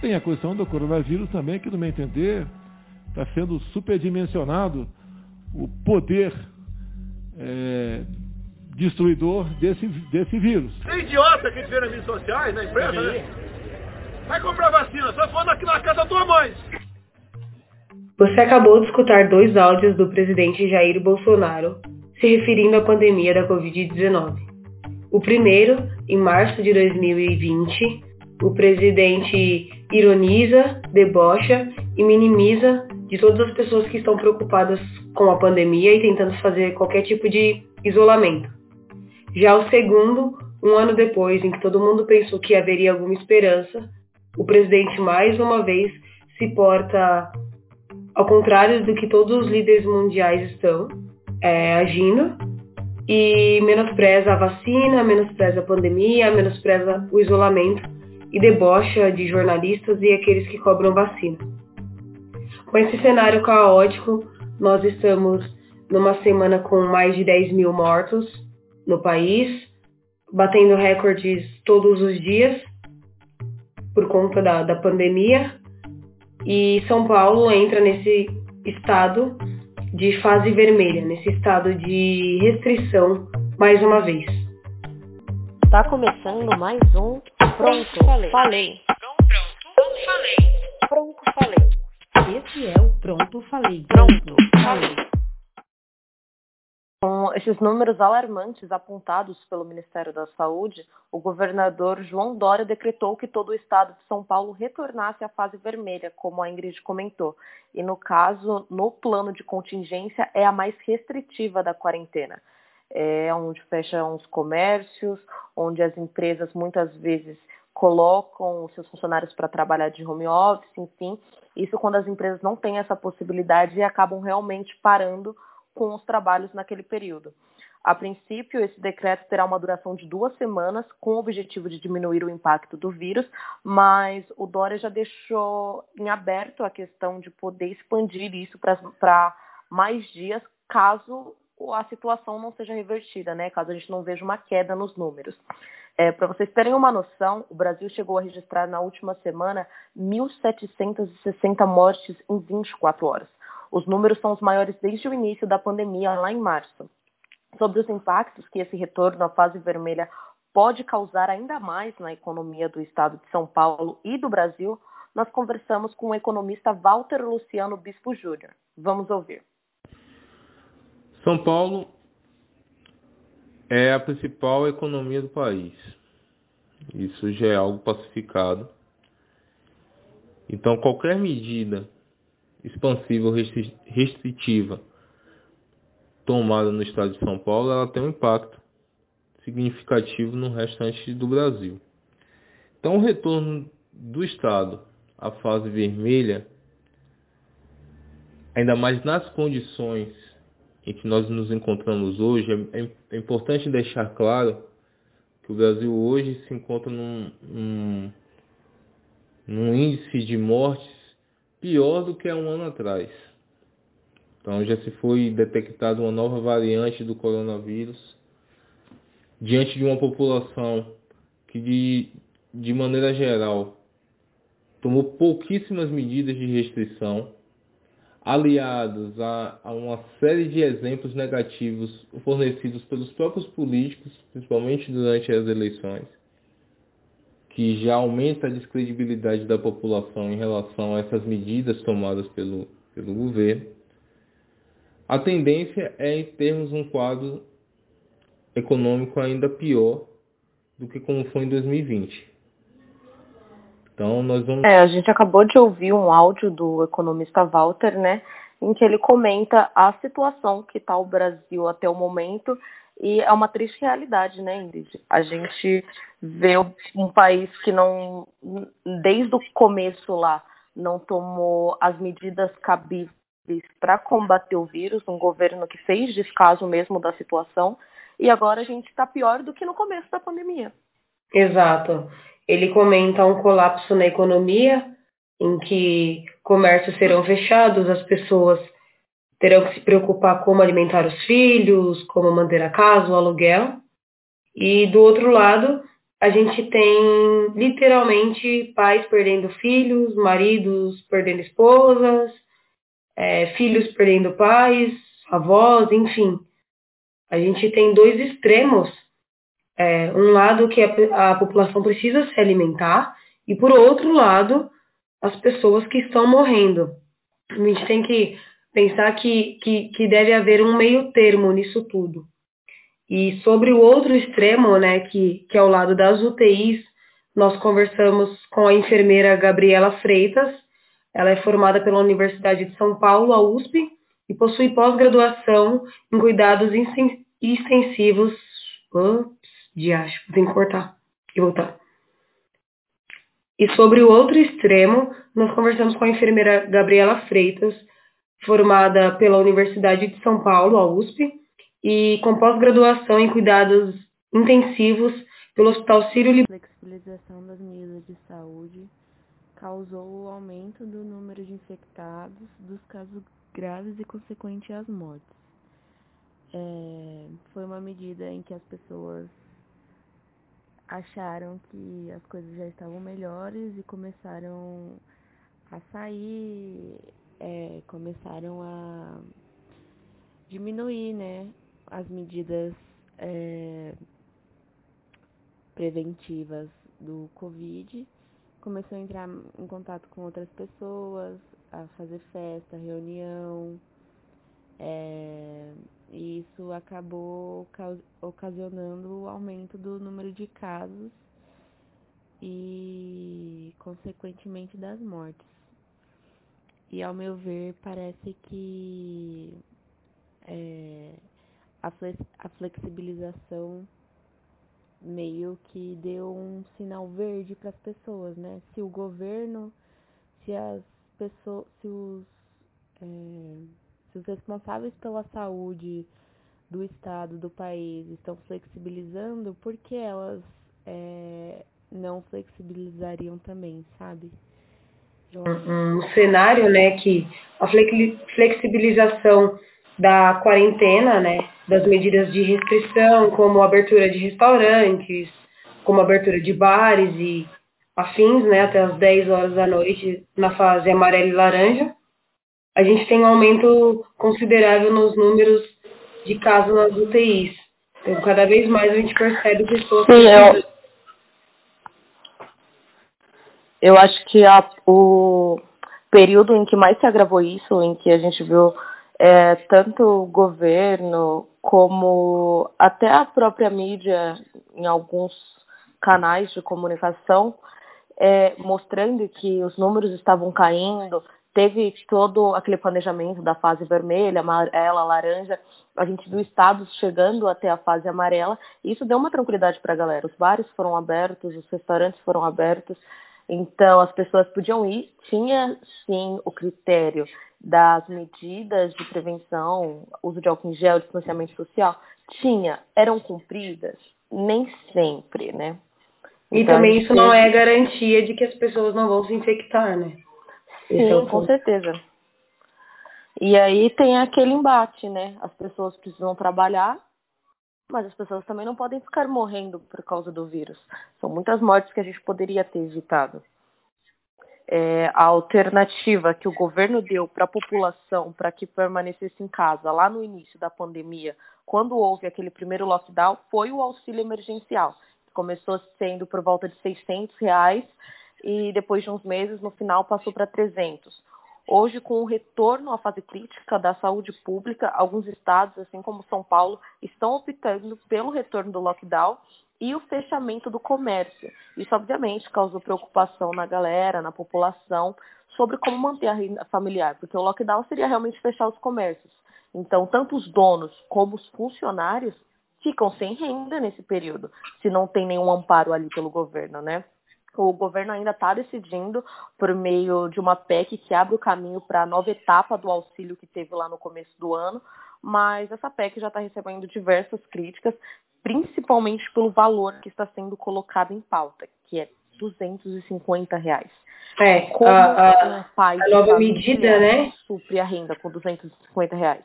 Tem a questão do coronavírus também, que no meu entender está sendo superdimensionado o poder é, destruidor desse, desse vírus. Tem idiota que vê nas mídias sociais, na imprensa, né? Vai comprar vacina, só falando aqui na casa da tua mãe. Você acabou de escutar dois áudios do presidente Jair Bolsonaro se referindo à pandemia da Covid-19. O primeiro, em março de 2020, o presidente ironiza, debocha e minimiza de todas as pessoas que estão preocupadas com a pandemia e tentando fazer qualquer tipo de isolamento. Já o segundo, um ano depois, em que todo mundo pensou que haveria alguma esperança, o presidente mais uma vez se porta ao contrário do que todos os líderes mundiais estão é, agindo e menospreza a vacina, menospreza a pandemia, menospreza o isolamento e debocha de jornalistas e aqueles que cobram vacina. Com esse cenário caótico, nós estamos numa semana com mais de 10 mil mortos no país, batendo recordes todos os dias por conta da, da pandemia. E São Paulo entra nesse estado de fase vermelha, nesse estado de restrição mais uma vez. Está começando mais um Pronto, falei. falei. Pronto, pronto, falei. Pronto, falei. Esse é o Pronto, falei. Pronto, falei. Com esses números alarmantes apontados pelo Ministério da Saúde, o governador João Dória decretou que todo o estado de São Paulo retornasse à fase vermelha, como a Ingrid comentou. E no caso, no plano de contingência, é a mais restritiva da quarentena. É onde fecham os comércios, onde as empresas muitas vezes colocam seus funcionários para trabalhar de home office, enfim. Isso quando as empresas não têm essa possibilidade e acabam realmente parando com os trabalhos naquele período. A princípio, esse decreto terá uma duração de duas semanas, com o objetivo de diminuir o impacto do vírus, mas o Dória já deixou em aberto a questão de poder expandir isso para mais dias, caso a situação não seja revertida, né? caso a gente não veja uma queda nos números. É, para vocês terem uma noção, o Brasil chegou a registrar na última semana 1.760 mortes em 24 horas. Os números são os maiores desde o início da pandemia, lá em março. Sobre os impactos que esse retorno à fase vermelha pode causar ainda mais na economia do estado de São Paulo e do Brasil, nós conversamos com o economista Walter Luciano Bispo Júnior. Vamos ouvir. São Paulo é a principal economia do país. Isso já é algo pacificado. Então, qualquer medida expansiva ou restritiva tomada no estado de São Paulo, ela tem um impacto significativo no restante do Brasil. Então, o retorno do estado à fase vermelha, ainda mais nas condições em que nós nos encontramos hoje, é, é importante deixar claro que o Brasil hoje se encontra num, num, num índice de mortes pior do que há um ano atrás. Então já se foi detectada uma nova variante do coronavírus diante de uma população que de, de maneira geral tomou pouquíssimas medidas de restrição, aliados a, a uma série de exemplos negativos fornecidos pelos próprios políticos, principalmente durante as eleições, que já aumenta a descredibilidade da população em relação a essas medidas tomadas pelo, pelo governo, a tendência é em termos um quadro econômico ainda pior do que como foi em 2020. Então nós vamos. É, a gente acabou de ouvir um áudio do economista Walter, né, em que ele comenta a situação que está o Brasil até o momento e é uma triste realidade, né, Ingrid? A gente vê um país que não, desde o começo lá, não tomou as medidas cabíveis para combater o vírus, um governo que fez descaso mesmo da situação, e agora a gente está pior do que no começo da pandemia. Exato. Ele comenta um colapso na economia, em que comércios serão fechados, as pessoas terão que se preocupar como alimentar os filhos, como manter a casa, o aluguel. E do outro lado, a gente tem literalmente pais perdendo filhos, maridos perdendo esposas, é, filhos perdendo pais, avós, enfim. A gente tem dois extremos. É, um lado que a, a população precisa se alimentar e, por outro lado, as pessoas que estão morrendo. A gente tem que pensar que, que, que deve haver um meio termo nisso tudo. E sobre o outro extremo, né, que, que é o lado das UTIs, nós conversamos com a enfermeira Gabriela Freitas. Ela é formada pela Universidade de São Paulo, a USP, e possui pós-graduação em cuidados extensivos. De acho, tem que cortar e voltar. E sobre o outro extremo, nós conversamos com a enfermeira Gabriela Freitas, formada pela Universidade de São Paulo, a USP, e com pós-graduação em cuidados intensivos pelo Hospital Sírio A flexibilização das medidas de saúde causou o aumento do número de infectados, dos casos graves e consequente às mortes. É, foi uma medida em que as pessoas acharam que as coisas já estavam melhores e começaram a sair, é, começaram a diminuir, né, as medidas é, preventivas do Covid, começou a entrar em contato com outras pessoas, a fazer festa, reunião, é, e isso acabou ocasionando o aumento do número de casos e, consequentemente, das mortes. E, ao meu ver, parece que é, a, flexibilização meio que deu um sinal verde para as pessoas, né? Se o governo, se as pessoas, se os, é, se os responsáveis pela saúde do estado, do país estão flexibilizando, por que elas é, não flexibilizariam também, sabe? Um, um cenário, né, que a flexibilização da quarentena, né, das medidas de restrição, como abertura de restaurantes, como abertura de bares e afins, né, até as 10 horas da noite na fase amarela e laranja, a gente tem um aumento considerável nos números de casos nas UTIs. Então, cada vez mais a gente percebe pessoas... Sim, eu, eu acho que a, o período em que mais se agravou isso, em que a gente viu é, tanto o governo como até a própria mídia em alguns canais de comunicação é, mostrando que os números estavam caindo, teve todo aquele planejamento da fase vermelha, amarela, laranja, a gente viu estados chegando até a fase amarela, e isso deu uma tranquilidade para a galera. Os bares foram abertos, os restaurantes foram abertos, então as pessoas podiam ir, tinha sim o critério das medidas de prevenção, uso de álcool em gel, distanciamento social, tinha, eram cumpridas? Nem sempre, né? E então, também isso não é garantia de que as pessoas não vão se infectar, né? Sim, é com certeza. E aí tem aquele embate, né? As pessoas precisam trabalhar, mas as pessoas também não podem ficar morrendo por causa do vírus. São muitas mortes que a gente poderia ter evitado é, a alternativa que o governo deu para a população para que permanecesse em casa lá no início da pandemia, quando houve aquele primeiro lockdown, foi o auxílio emergencial. Começou sendo por volta de 600 reais e depois de uns meses, no final, passou para 300. Hoje, com o retorno à fase crítica da saúde pública, alguns estados, assim como São Paulo, estão optando pelo retorno do lockdown e o fechamento do comércio. Isso, obviamente, causou preocupação na galera, na população, sobre como manter a renda familiar, porque o lockdown seria realmente fechar os comércios. Então, tanto os donos como os funcionários ficam sem renda nesse período, se não tem nenhum amparo ali pelo governo, né? O governo ainda está decidindo por meio de uma PEC que abre o caminho para a nova etapa do auxílio que teve lá no começo do ano, mas essa PEC já está recebendo diversas críticas, principalmente pelo valor que está sendo colocado em pauta, que é 250 reais. É, Como a, a, pai a nova medida, né? Supre a renda com 250 reais.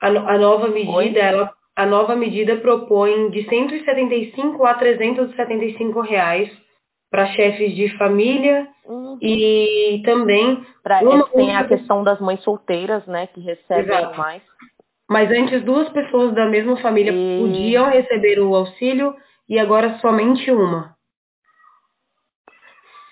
A, a nova medida, ela, a nova medida propõe de 175 a 375 reais para chefes de família uhum. e também para tem a questão das mães solteiras, né, que recebem Exato. mais. Mas antes duas pessoas da mesma família e... podiam receber o auxílio e agora somente uma.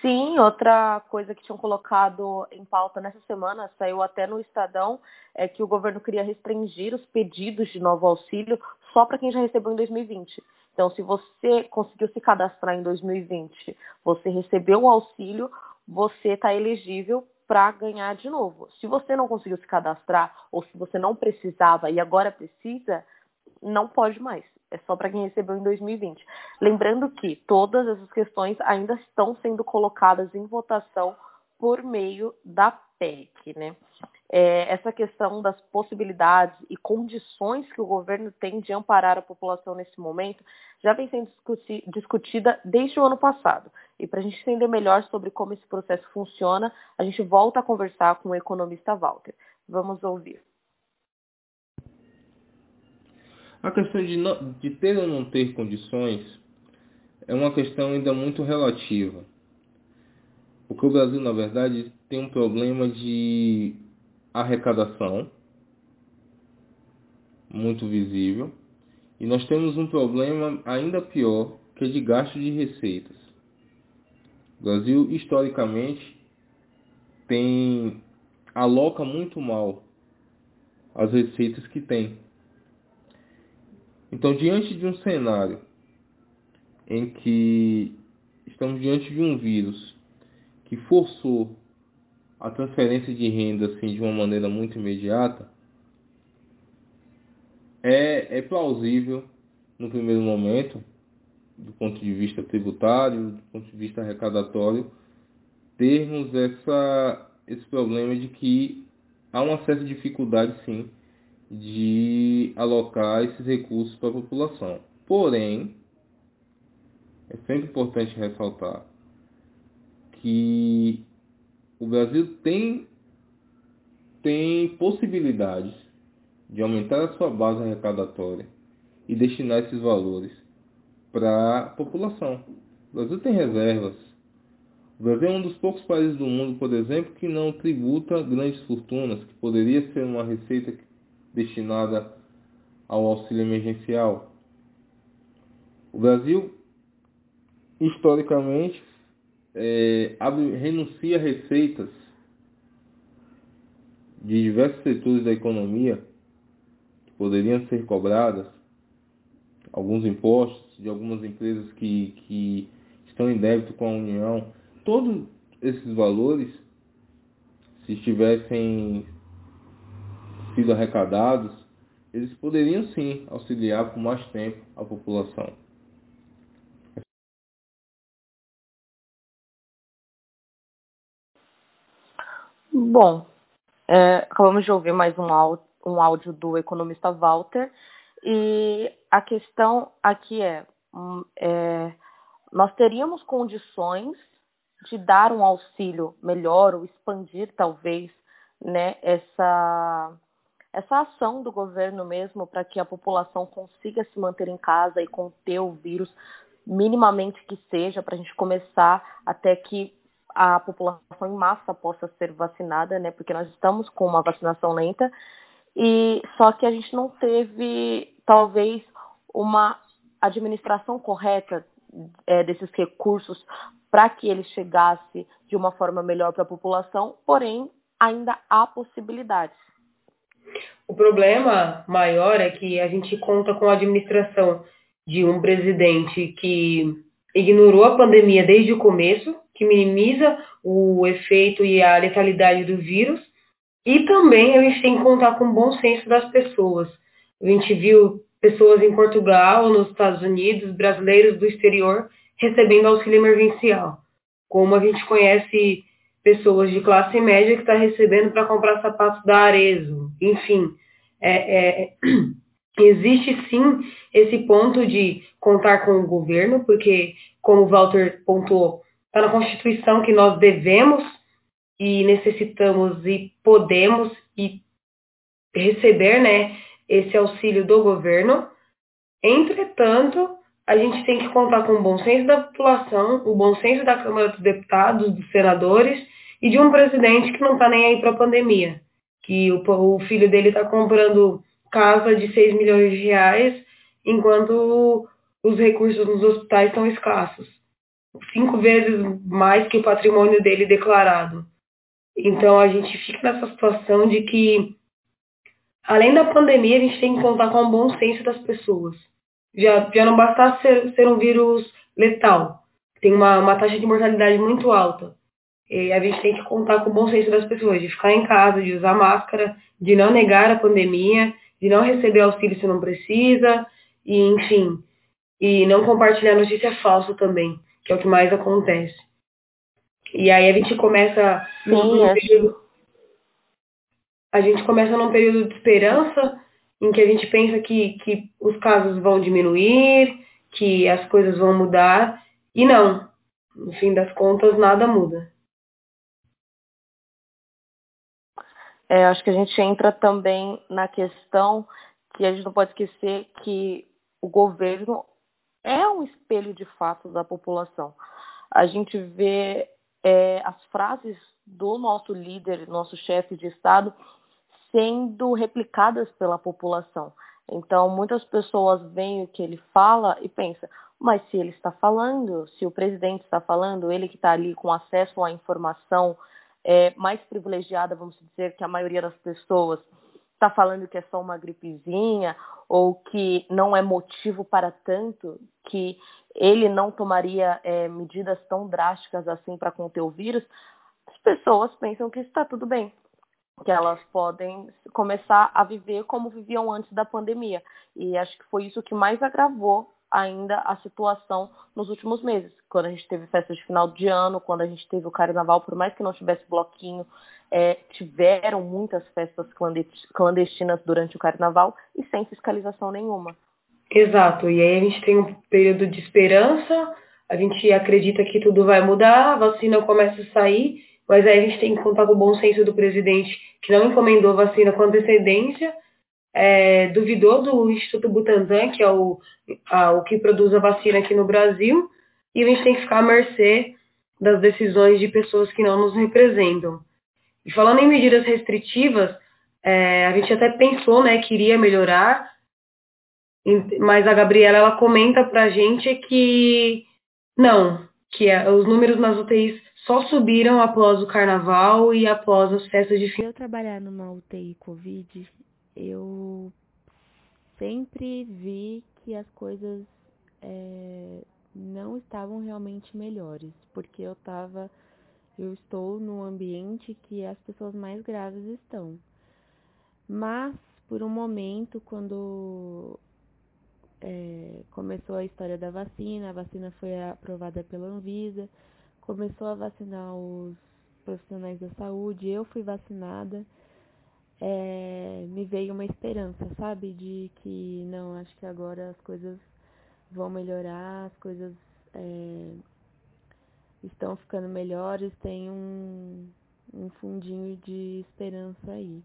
Sim, outra coisa que tinham colocado em pauta nessa semana, saiu até no Estadão, é que o governo queria restringir os pedidos de novo auxílio só para quem já recebeu em 2020. Então, se você conseguiu se cadastrar em 2020, você recebeu o auxílio, você está elegível para ganhar de novo. Se você não conseguiu se cadastrar ou se você não precisava e agora precisa, não pode mais. É só para quem recebeu em 2020. Lembrando que todas essas questões ainda estão sendo colocadas em votação por meio da PEC, né? É, essa questão das possibilidades e condições que o governo tem de amparar a população nesse momento já vem sendo discuti discutida desde o ano passado. E para a gente entender melhor sobre como esse processo funciona, a gente volta a conversar com o economista Walter. Vamos ouvir. A questão de, não, de ter ou não ter condições é uma questão ainda muito relativa. Porque o Brasil, na verdade, tem um problema de arrecadação muito visível e nós temos um problema ainda pior que é de gasto de receitas. O Brasil historicamente tem aloca muito mal as receitas que tem. Então, diante de um cenário em que estamos diante de um vírus que forçou a transferência de renda assim, de uma maneira muito imediata, é, é plausível, no primeiro momento, do ponto de vista tributário, do ponto de vista arrecadatório, termos essa, esse problema de que há uma certa dificuldade, sim, de alocar esses recursos para a população. Porém, é sempre importante ressaltar que o Brasil tem, tem possibilidades de aumentar a sua base arrecadatória e destinar esses valores para a população. O Brasil tem reservas. O Brasil é um dos poucos países do mundo, por exemplo, que não tributa grandes fortunas, que poderia ser uma receita destinada ao auxílio emergencial. O Brasil, historicamente, é, abre, renuncia receitas de diversos setores da economia que poderiam ser cobradas, alguns impostos de algumas empresas que, que estão em débito com a União, todos esses valores, se estivessem sido arrecadados, eles poderiam sim auxiliar por mais tempo a população. Bom, é, acabamos de ouvir mais um áudio, um áudio do economista Walter e a questão aqui é, hum, é, nós teríamos condições de dar um auxílio melhor ou expandir talvez né, essa, essa ação do governo mesmo para que a população consiga se manter em casa e conter o vírus minimamente que seja para a gente começar até que a população em massa possa ser vacinada, né? Porque nós estamos com uma vacinação lenta e só que a gente não teve talvez uma administração correta é, desses recursos para que ele chegasse de uma forma melhor para a população, porém ainda há possibilidades. O problema maior é que a gente conta com a administração de um presidente que ignorou a pandemia desde o começo, que minimiza o efeito e a letalidade do vírus. E também a gente tem que contar com o bom senso das pessoas. A gente viu pessoas em Portugal, nos Estados Unidos, brasileiros do exterior recebendo auxílio emergencial. Como a gente conhece pessoas de classe média que está recebendo para comprar sapatos da Arezo. Enfim, é, é, existe sim esse ponto de contar com o governo, porque, como o Walter pontuou, Está na Constituição que nós devemos e necessitamos e podemos e receber né, esse auxílio do governo, Entretanto, a gente tem que contar com o bom senso da população, o bom senso da Câmara dos Deputados, dos senadores e de um presidente que não está nem aí para a pandemia. Que o, o filho dele está comprando casa de 6 milhões de reais, enquanto os recursos nos hospitais são escassos. Cinco vezes mais que o patrimônio dele declarado. Então a gente fica nessa situação de que, além da pandemia, a gente tem que contar com o bom senso das pessoas. Já, já não bastasse ser, ser um vírus letal, tem uma, uma taxa de mortalidade muito alta. E a gente tem que contar com o bom senso das pessoas, de ficar em casa, de usar máscara, de não negar a pandemia, de não receber auxílio se não precisa, e enfim, e não compartilhar notícia falsa também, que é o que mais acontece. E aí a gente começa Sim, num período, a gente começa num período de esperança em que a gente pensa que, que os casos vão diminuir, que as coisas vão mudar, e não. No fim das contas, nada muda. É, acho que a gente entra também na questão que a gente não pode esquecer que o governo é um espelho de fato da população. A gente vê é, as frases do nosso líder, nosso chefe de Estado, sendo replicadas pela população. Então, muitas pessoas veem o que ele fala e pensam, mas se ele está falando, se o presidente está falando, ele que está ali com acesso à informação é, mais privilegiada, vamos dizer, que a maioria das pessoas, está falando que é só uma gripezinha ou que não é motivo para tanto, que ele não tomaria é, medidas tão drásticas assim para conter o vírus, as pessoas pensam que está tudo bem, que elas podem começar a viver como viviam antes da pandemia. E acho que foi isso que mais agravou ainda a situação nos últimos meses. Quando a gente teve festas de final de ano, quando a gente teve o carnaval, por mais que não tivesse bloquinho, é, tiveram muitas festas clandestinas durante o carnaval e sem fiscalização nenhuma. Exato, e aí a gente tem um período de esperança, a gente acredita que tudo vai mudar, a vacina começa a sair, mas aí a gente tem que contar com o bom senso do presidente, que não encomendou vacina com antecedência, é, duvidou do Instituto Butantan, que é o, a, o que produz a vacina aqui no Brasil, e a gente tem que ficar à mercê das decisões de pessoas que não nos representam. E falando em medidas restritivas, é, a gente até pensou né, que iria melhorar, mas a Gabriela ela comenta pra gente que não, que é, os números nas UTIs só subiram após o carnaval e após as festas de fim. Eu trabalhar numa UTI Covid, eu sempre vi que as coisas é, não estavam realmente melhores, porque eu estava, eu estou no ambiente que as pessoas mais graves estão. Mas por um momento, quando é, começou a história da vacina, a vacina foi aprovada pela Anvisa, começou a vacinar os profissionais da saúde, eu fui vacinada, é, me veio uma esperança, sabe? De que não, acho que agora as coisas vão melhorar, as coisas é, estão ficando melhores, tem um, um fundinho de esperança aí.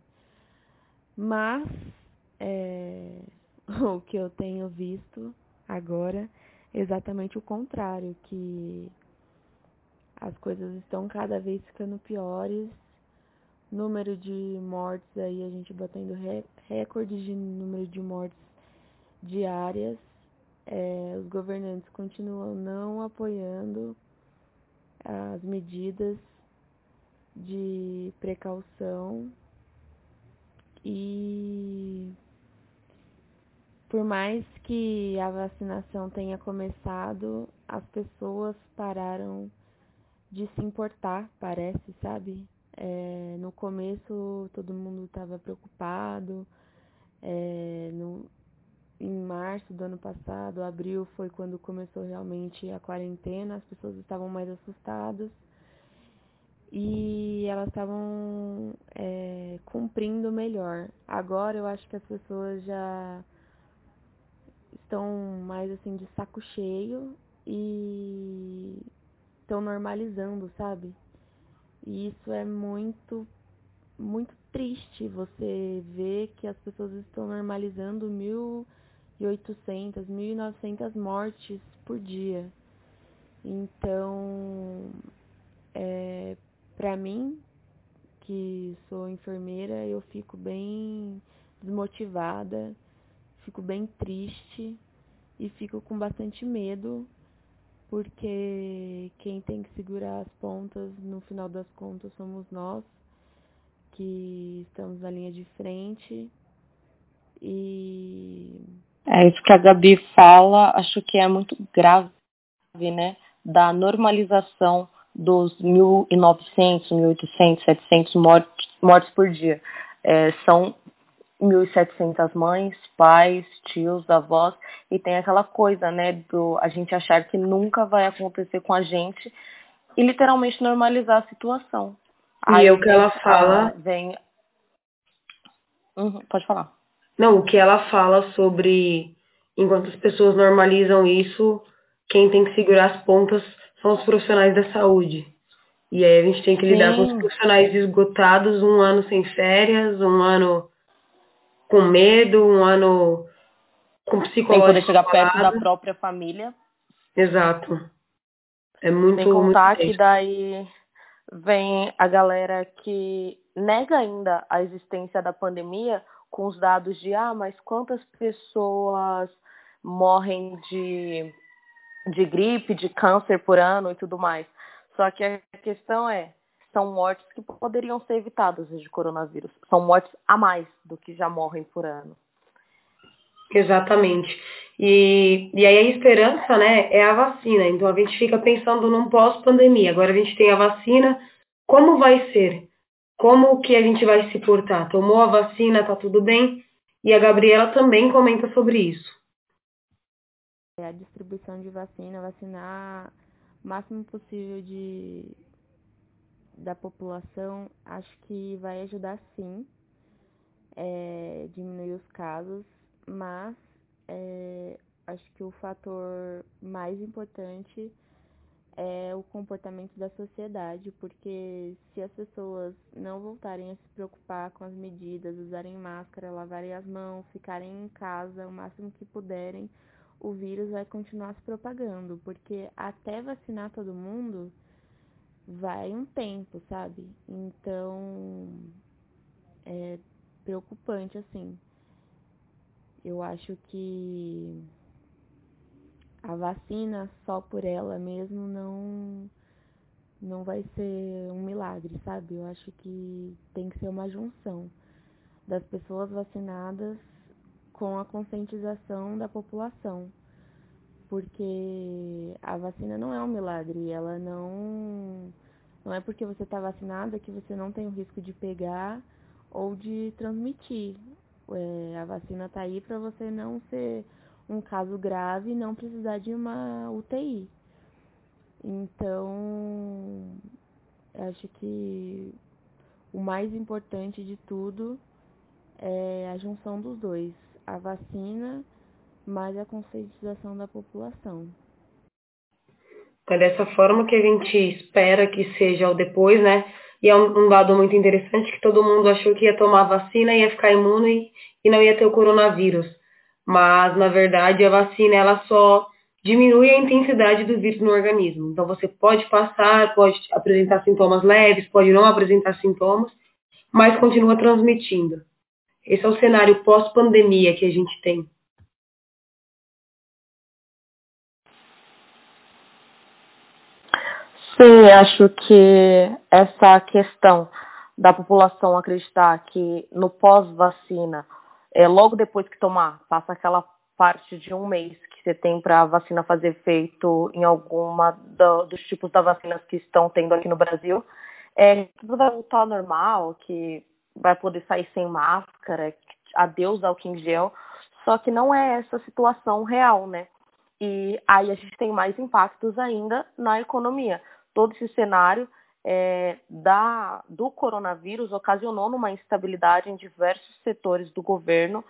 Mas é, o que eu tenho visto agora é exatamente o contrário, que as coisas estão cada vez ficando piores. Número de mortes aí, a gente batendo recordes de número de mortes diárias. É, os governantes continuam não apoiando as medidas de precaução e por mais que a vacinação tenha começado, as pessoas pararam de se importar, parece, sabe? É, no começo todo mundo estava preocupado. É, no, em março do ano passado, abril foi quando começou realmente a quarentena, as pessoas estavam mais assustadas e elas estavam é, cumprindo melhor. Agora eu acho que as pessoas já estão mais assim de saco cheio e estão normalizando, sabe? E isso é muito muito triste você ver que as pessoas estão normalizando mil 1.800, 1.900 mortes por dia. Então, é, para mim, que sou enfermeira, eu fico bem desmotivada, fico bem triste e fico com bastante medo, porque quem tem que segurar as pontas, no final das contas, somos nós, que estamos na linha de frente. E. É isso que a Gabi fala, acho que é muito grave, né? Da normalização dos 1.900, 1.800, 700 mortes, mortes por dia. É, são 1.700 mães, pais, tios, avós, e tem aquela coisa, né, do a gente achar que nunca vai acontecer com a gente e literalmente normalizar a situação. E Aí, o que ela fala. Vem. Uhum, pode falar. Não, o que ela fala sobre enquanto as pessoas normalizam isso, quem tem que segurar as pontas são os profissionais da saúde. E aí a gente tem que lidar Sim. com os profissionais esgotados, um ano sem férias, um ano com medo, um ano com psicológico. Sem poder chegar perto da própria família. Exato. É muito. Sem contar muito que daí vem a galera que nega ainda a existência da pandemia com os dados de ah, mas quantas pessoas morrem de de gripe, de câncer por ano e tudo mais. Só que a questão é, são mortes que poderiam ser evitadas de coronavírus. São mortes a mais do que já morrem por ano. Exatamente. E, e aí a esperança, né, é a vacina. Então a gente fica pensando num pós-pandemia. Agora a gente tem a vacina. Como vai ser? Como que a gente vai se portar? Tomou a vacina, tá tudo bem? E a Gabriela também comenta sobre isso. É, a distribuição de vacina, vacinar o máximo possível de, da população, acho que vai ajudar sim, é, diminuir os casos, mas é, acho que o fator mais importante é o comportamento da sociedade, porque se as pessoas não voltarem a se preocupar com as medidas, usarem máscara, lavarem as mãos, ficarem em casa o máximo que puderem, o vírus vai continuar se propagando, porque até vacinar todo mundo vai um tempo, sabe? Então é preocupante assim. Eu acho que a vacina só por ela mesmo não não vai ser um milagre, sabe? Eu acho que tem que ser uma junção das pessoas vacinadas com a conscientização da população. Porque a vacina não é um milagre, ela não não é porque você está vacinada que você não tem o risco de pegar ou de transmitir. É, a vacina está aí para você não ser um caso grave e não precisar de uma UTI. Então, acho que o mais importante de tudo é a junção dos dois a vacina, mais a conscientização da população. É dessa forma que a gente espera que seja o depois, né? E é um, dado muito interessante que todo mundo achou que ia tomar vacina, ia ficar imune e não ia ter o coronavírus. Mas, na verdade, a vacina ela só diminui a intensidade do vírus no organismo. Então, você pode passar, pode apresentar sintomas leves, pode não apresentar sintomas, mas continua transmitindo. Esse é o cenário pós-pandemia que a gente tem. Sim, acho que essa questão da população acreditar que no pós-vacina, é, logo depois que tomar, passa aquela parte de um mês que você tem para a vacina fazer efeito em alguma do, dos tipos da vacinas que estão tendo aqui no Brasil, é, tudo vai voltar ao normal, que vai poder sair sem máscara, adeus ao King gel, só que não é essa situação real, né? E aí a gente tem mais impactos ainda na economia. Todo esse cenário é, da, do coronavírus ocasionou uma instabilidade em diversos setores do governo.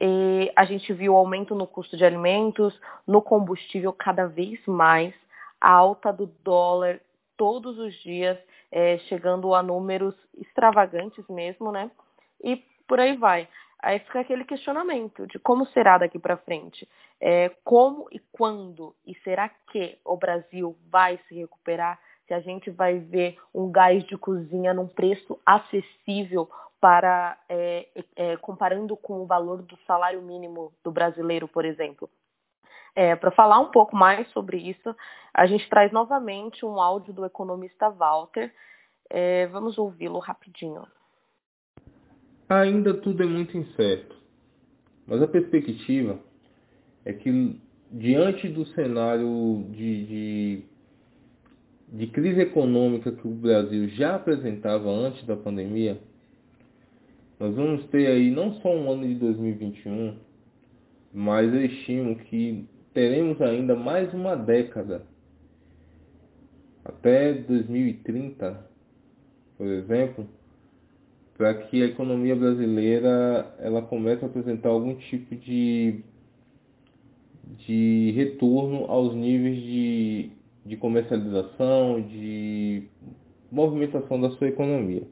E a gente viu aumento no custo de alimentos, no combustível cada vez mais, a alta do dólar todos os dias, é, chegando a números extravagantes mesmo, né? E por aí vai. Aí fica aquele questionamento de como será daqui para frente. É, como e quando? E será que o Brasil vai se recuperar? Se a gente vai ver um gás de cozinha num preço acessível para é, é, comparando com o valor do salário mínimo do brasileiro, por exemplo. É, para falar um pouco mais sobre isso, a gente traz novamente um áudio do economista Walter. É, vamos ouvi-lo rapidinho. Ainda tudo é muito incerto, mas a perspectiva é que, diante do cenário de, de, de crise econômica que o Brasil já apresentava antes da pandemia, nós vamos ter aí não só um ano de 2021, mas eu estimo que teremos ainda mais uma década. Até 2030, por exemplo, para que a economia brasileira ela comece a apresentar algum tipo de, de retorno aos níveis de, de comercialização, de movimentação da sua economia.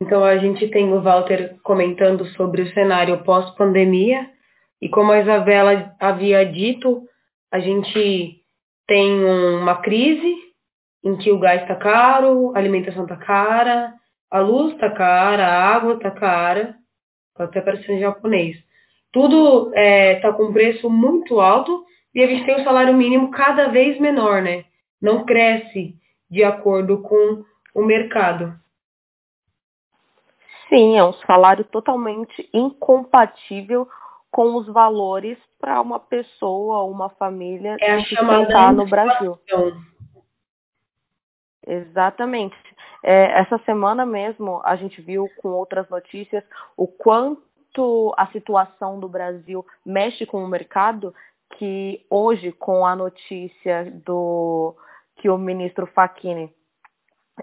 Então a gente tem o Walter comentando sobre o cenário pós-pandemia e como a Isabela havia dito, a gente tem uma crise em que o gás está caro, a alimentação está cara, a luz está cara, a água está cara, tá até parecendo japonês. Tudo está é, tá com preço muito alto e a gente tem o um salário mínimo cada vez menor, né? Não cresce de acordo com o mercado. Sim, é um salário totalmente incompatível com os valores para uma pessoa, uma família é a chamada no Brasil. Exatamente. É, essa semana mesmo a gente viu com outras notícias o quanto a situação do Brasil mexe com o mercado, que hoje com a notícia do que o ministro Facchini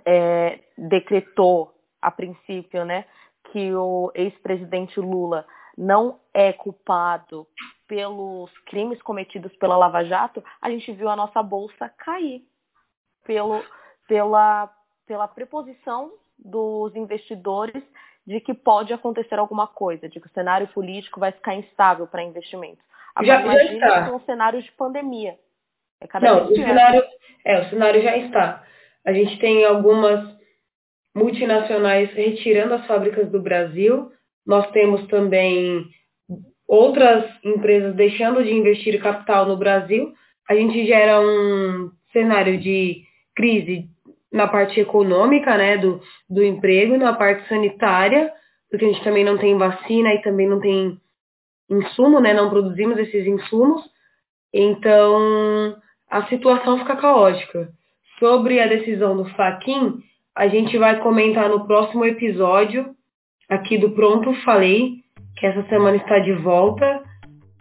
é, decretou a princípio, né, que o ex-presidente Lula não é culpado pelos crimes cometidos pela Lava Jato, a gente viu a nossa bolsa cair pelo, pela, pela preposição dos investidores de que pode acontecer alguma coisa, de que o cenário político vai ficar instável para investimentos. Agora, já, imagine já está. um cenário de pandemia. É cada Não, o cenário, é, o cenário já está. A gente tem algumas multinacionais retirando as fábricas do Brasil. Nós temos também outras empresas deixando de investir capital no Brasil. A gente gera um cenário de crise na parte econômica, né, do, do emprego, na parte sanitária, porque a gente também não tem vacina e também não tem insumo, né, não produzimos esses insumos. Então, a situação fica caótica. Sobre a decisão do Faquin, a gente vai comentar no próximo episódio aqui do Pronto Falei, que essa semana está de volta.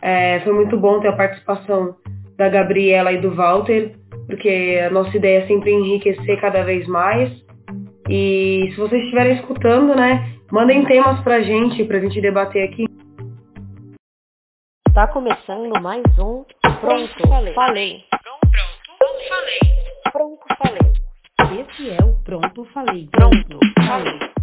É, foi muito bom ter a participação da Gabriela e do Walter, porque a nossa ideia é sempre enriquecer cada vez mais. E se vocês estiverem escutando, né, mandem temas pra gente, pra gente debater aqui. Tá começando mais um Pronto, Falei. falei. Pronto, falei. Pronto, falei. Esse é o Pronto Falei. Pronto, falei.